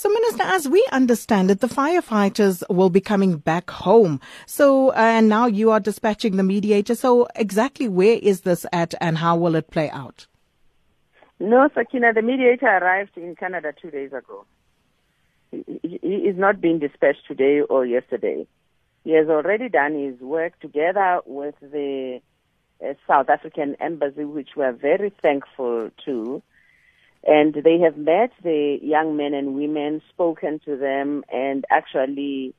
So, Minister, as we understand it, the firefighters will be coming back home. So, and now you are dispatching the mediator. So, exactly where is this at and how will it play out? No, Sakina, the mediator arrived in Canada two days ago. He is not being dispatched today or yesterday. He has already done his work together with the uh, South African embassy, which we are very thankful to and they have met the young men and women, spoken to them, and actually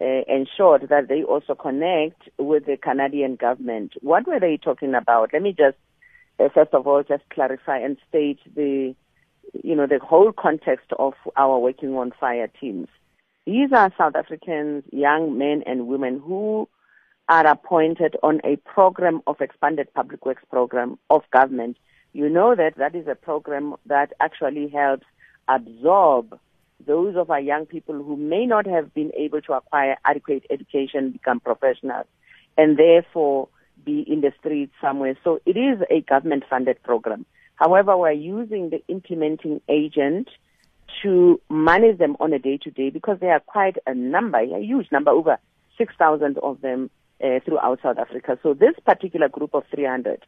uh, ensured that they also connect with the Canadian government. What were they talking about? Let me just, uh, first of all, just clarify and state the, you know, the whole context of our working on fire teams. These are South Africans, young men and women who are appointed on a program of expanded public works program of government you know that that is a program that actually helps absorb those of our young people who may not have been able to acquire adequate education, become professionals, and therefore be in the streets somewhere. So it is a government funded program. However, we're using the implementing agent to manage them on a day to day because there are quite a number, a huge number, over 6,000 of them uh, throughout South Africa. So this particular group of 300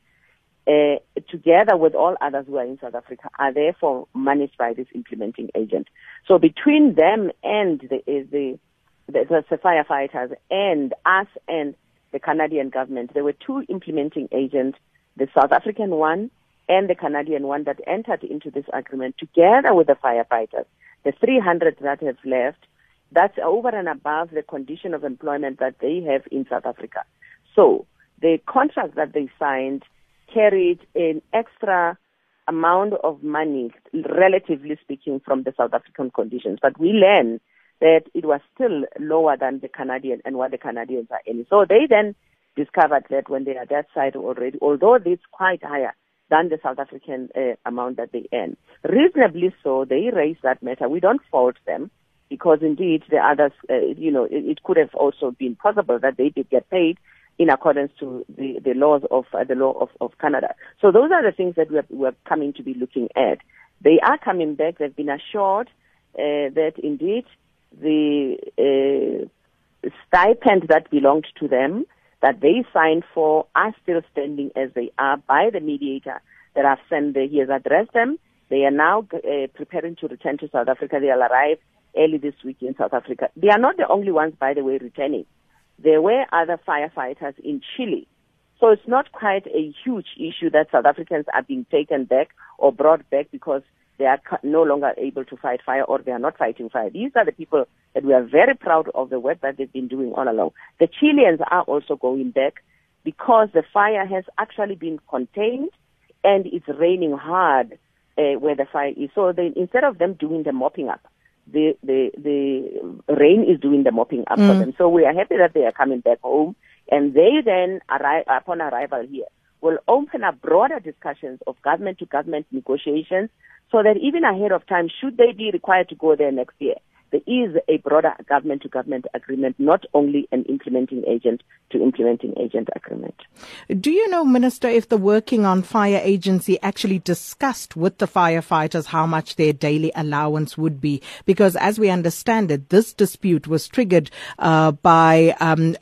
uh, together with all others who are in South Africa, are therefore managed by this implementing agent. So between them and the, the, the, the firefighters and us and the Canadian government, there were two implementing agents, the South African one and the Canadian one that entered into this agreement together with the firefighters. The 300 that have left, that's over and above the condition of employment that they have in South Africa. So the contract that they signed carried an extra amount of money, relatively speaking, from the South African conditions. But we learned that it was still lower than the Canadian and what the Canadians are earning. So they then discovered that when they are that side already, although it's quite higher than the South African uh, amount that they earn, reasonably so, they raised that matter. We don't fault them because indeed the others, uh, you know, it, it could have also been possible that they did get paid in accordance to the, the laws of uh, the law of, of Canada. So those are the things that we're, we're coming to be looking at. They are coming back. They've been assured uh, that indeed the uh, stipend that belonged to them that they signed for are still standing as they are by the mediator that I've sent the, he has addressed them. They are now uh, preparing to return to South Africa. They'll arrive early this week in South Africa. They are not the only ones, by the way, returning. There were other firefighters in Chile. So it's not quite a huge issue that South Africans are being taken back or brought back because they are no longer able to fight fire or they are not fighting fire. These are the people that we are very proud of the work that they've been doing all along. The Chileans are also going back because the fire has actually been contained and it's raining hard uh, where the fire is. So they, instead of them doing the mopping up, the, the, the rain is doing the mopping up mm. for them. So we are happy that they are coming back home. And they then, arrive, upon arrival here, will open up broader discussions of government to government negotiations so that even ahead of time, should they be required to go there next year, there is a broader government to government agreement, not only an implementing agent to implementing agent agreement. Do you know, Minister, if the working on fire agency actually discussed with the firefighters how much their daily allowance would be? Because as we understand it, this dispute was triggered uh, by um,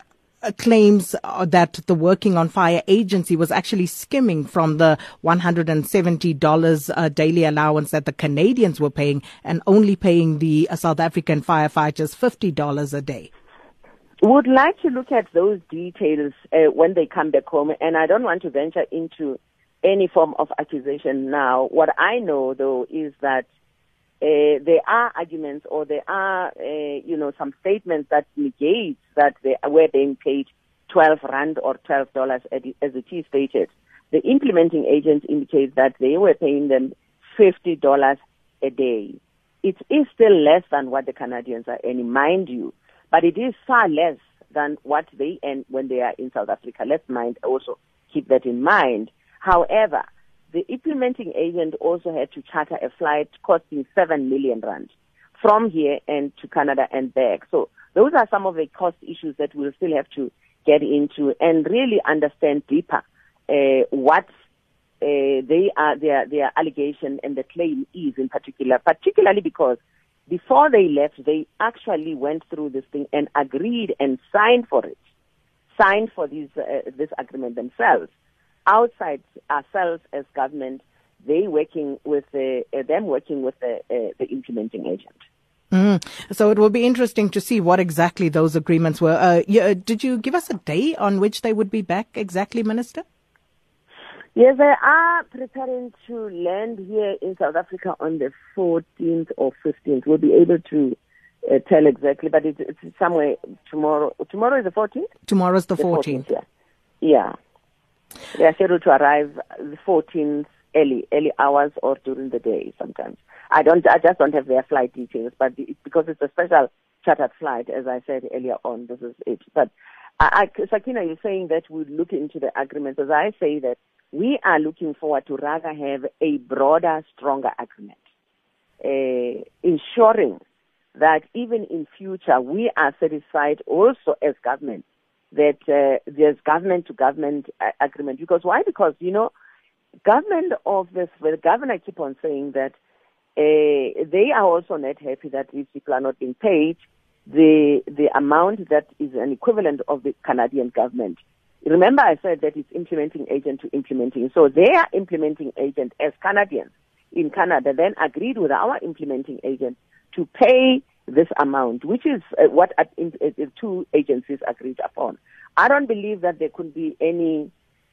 claims uh, that the Working on Fire agency was actually skimming from the $170 uh, daily allowance that the Canadians were paying and only paying the uh, South African firefighters $50 a day. Would like to look at those details uh, when they come back home, and I don't want to venture into any form of accusation now. What I know, though, is that uh, there are arguments or there are, uh, you know, some statements that negate that they were being paid 12 rand or 12 dollars as it is stated. The implementing agent indicates that they were paying them 50 dollars a day. It is still less than what the Canadians are earning, mind you, but it is far less than what they earn when they are in South Africa. Let's mind also keep that in mind. However, the implementing agent also had to charter a flight costing 7 million rand from here and to Canada and back. So those are some of the cost issues that we'll still have to get into and really understand deeper uh, what uh, they are their their allegation and the claim is in particular, particularly because before they left, they actually went through this thing and agreed and signed for it, signed for these, uh, this agreement themselves. Outside ourselves as government, they working with the, uh, them working with the, uh, the implementing agent. Mm. So it will be interesting to see what exactly those agreements were. Uh, yeah, did you give us a day on which they would be back exactly, Minister? Yes, they are preparing to land here in South Africa on the 14th or 15th. We'll be able to uh, tell exactly, but it's, it's, somewhere tomorrow. Tomorrow is the 14th? Tomorrow's the, the 14th. 14th. Yeah. yeah. They are scheduled to arrive the 14th early, early hours or during the day sometimes. I don't, I just don't have their flight details, but the, because it's a special chartered flight, as I said earlier on, this is it. But I, I, Sakina, you're saying that we look into the agreements. As I say that we are looking forward to rather have a broader, stronger agreement, uh, ensuring that even in future we are satisfied also as government that uh, there's government to government agreement. Because why? Because you know, government of this, well, the governor keep on saying that uh, they are also not happy that these people are not being paid the the amount that is an equivalent of the Canadian government. Remember, I said that it's implementing agent to implementing. So their implementing agent, as Canadians in Canada, then agreed with our implementing agent to pay this amount, which is uh, what uh, uh, two agencies agreed upon. I don't believe that there could be any,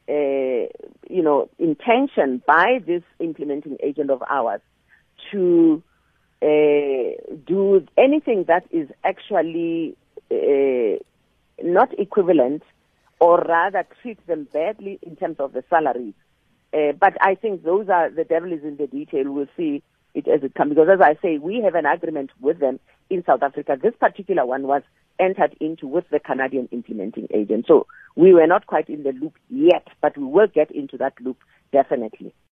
uh, you know, intention by this implementing agent of ours to uh, do anything that is actually uh, not equivalent or rather treat them badly in terms of the salaries. But I think those are the devil is in the detail. We'll see it as it comes. Because as I say, we have an agreement with them in South Africa. This particular one was entered into with the Canadian implementing agent. So we were not quite in the loop yet, but we will get into that loop definitely.